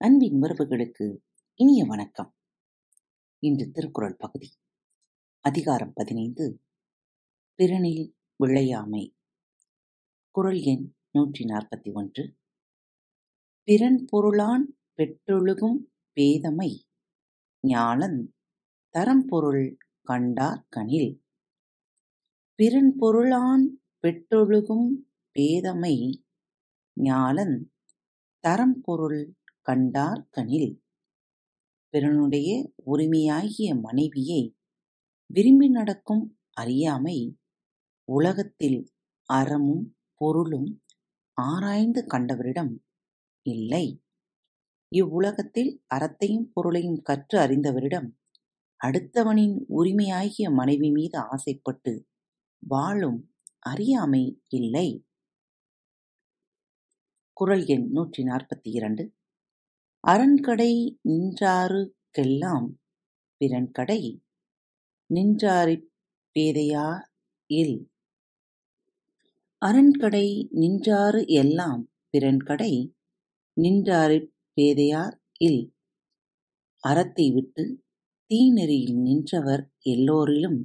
அன்பின் உறவுகளுக்கு இனிய வணக்கம். இன்று திருக்குறள் பகுதி அதிகாரம் பதினைந்து பிறனில் விளையாமை. குரல் எண் நூற்றி நாற்பத்தி ஒன்று. பிறன் பொருளான் பெற்றொழுகும் பேதமை ஞாலன் தரம்பொருள் கண்டார் கனில். பிறன் பொருளான் பெற்றொழுகும் பேதமை ஞாலன் தரம் பொருள் கண்டார்கனில் பிறனுடைய உரிமையாகிய மனைவியை விரும்பி நடக்கும் அறியாமை உலகத்தில் அறமும் பொருளும் ஆராய்ந்து கண்டவரிடம் இல்லை. இவ்வுலகத்தில் அறத்தையும் பொருளையும் கற்று அறிந்தவரிடம் அடுத்தவனின் உரிமையாகிய மனைவி மீது ஆசைப்பட்டு வாழும் அறியாமை இல்லை. குரல் எண் நூற்றி நாற்பத்தி இரண்டு. அரண்கடை நின்றாருக்கெல்லாம் பிறன்கடை நின்றாரிற் பேதையா இல் அரண்கடை நின்றாறு எல்லாம் பிறன்கடை நின்றாரிற் பேதையார் இல் அறத்தை விட்டு தீநெறியில் நின்றவர் எல்லோரிலும்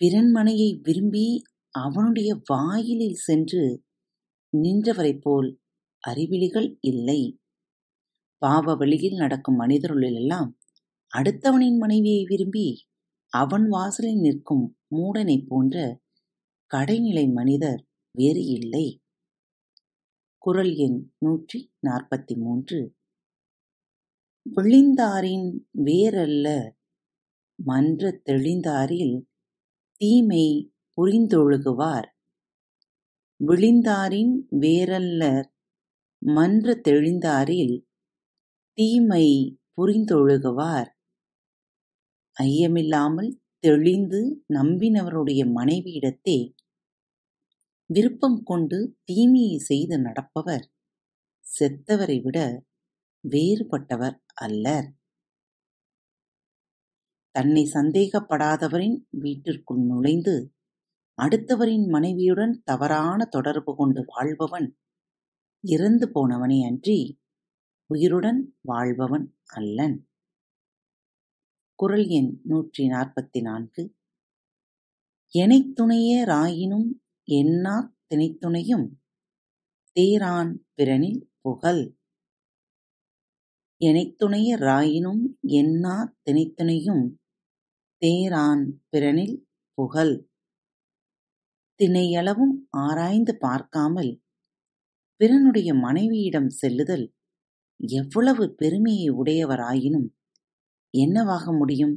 பிறன்மனையை விரும்பி அவனுடைய வாயிலில் சென்று நின்றவரைப் போல் அறிவிலிகள் இல்லை. பாவ வழியில் நடக்கும் மனிதர்களுளெல்லாம் அடுத்தவனின் மனைவியை விரும்பி அவன் வாசலில் நிற்கும் மூடனைப் போன்ற கடைநிலை மனிதர் வேறு இல்லை. குரல் எண் நூற்றி நாற்பத்தி மூன்று விழிந்தாரின் வேறல்ல மன்ற தெளிந்தாரில் தீமை புரிந்தொழுகுவார் விழிந்தாரின் வேறல்லர் மன்ற தெளிந்தாரில் தீமை புரிந்தொழுகுவார். ஐயமில்லாமல் தெளிந்து நம்பினவருடைய மனைவியிடத்தே விருப்பம் கொண்டு தீமையை செய்து நடப்பவர் செத்தவரை விட வேறுபட்டவர் அல்லர். தன்னை சந்தேகப்படாதவரின் வீட்டிற்குள் நுழைந்து அடுத்தவரின் மனைவியுடன் தவறான தொடர்பு கொண்டு வாழ்பவன் இறந்து போனவனே அன்றி உயிருடன் வாழ்பவன் அல்லன். குரல் எண் நூற்றி நாற்பத்தி நான்கு எனைத்துணைய ராயினும் என்னாத் தினைத்துணையும் தேரான் பிறனில் புகல். எனைத்துணைய ராயினும் என்னாத் தினைத்துணையும் தேரான் பிறனில் புகல். தினையளவும் ஆராய்ந்து பார்க்காமல் பிறனுடைய மனைவியிடம் செல்லுதல் எவ்வளவு பெருமையை உடையவராயினும் என்னவாக முடியும்?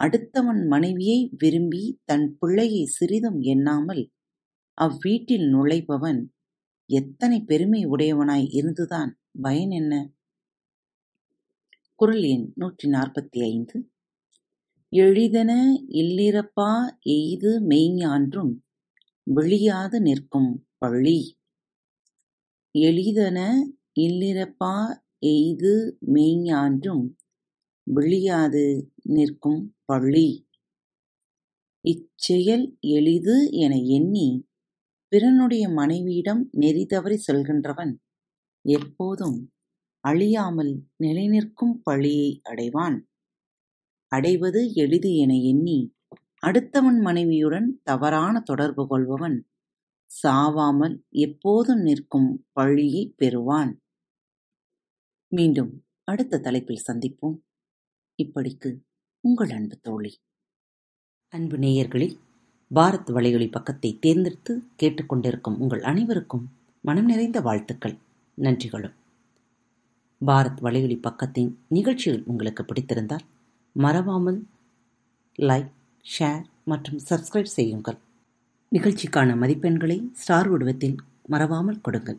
அடுத்தவன் மனைவியை விரும்பி தன் பிள்ளையை சிறிதும் எண்ணாமல் அவ்வீட்டில் நுழைபவன் எத்தனை பெருமை உடையவனாய் இருந்துதான் பயன் என்ன? குரல் எண் நூற்றி நாற்பத்தி ஐந்து எளிதென இல்லிரப்பா எய்து மெய்ஞான்றும் விழியாது நிற்கும் பழி. எளிதென இல்லிரப்பா எய்து மெய்ஞ்ஞான்றும் விழியாது நிற்கும் பழி. இச்செயல் எளிது என எண்ணி பிறனுடைய மனைவியிடம் நெறி தவறிச் செல்கின்றவன் எப்போதும் அழியாமல் நிலைநிற்கும் பழியை அடைவான். அடைவது எளிது என எண்ணி அடுத்தவன் மனைவியுடன் தவறான தொடர்பு கொள்பவன் சாவாமல் எப்போதும் நிற்கும் பழியைப் பெறுவான். மீண்டும் அடுத்த தலைப்பில் சந்திப்போம். இப்படிக்கு உங்கள் அன்பு தோழி. அன்பு நேயர்களில் பாரத் வலையொலி பக்கத்தை தேர்ந்தெடுத்து கேட்டுக்கொண்டிருக்கும் உங்கள் அனைவருக்கும் மனம் நிறைந்த வாழ்த்துக்கள் நன்றிகளும் பாரத் வலையொலி பக்கத்தின் நிகழ்ச்சிகள் உங்களுக்கு பிடித்திருந்தால் மறவாமல் லைக் ஷேர் மற்றும் சப்ஸ்கிரைப் செய்யுங்கள் நிகழ்ச்சிக்கான மதிப்பெண்களை ஸ்டார் உடவத்தில் மறவாமல் கொடுங்கள்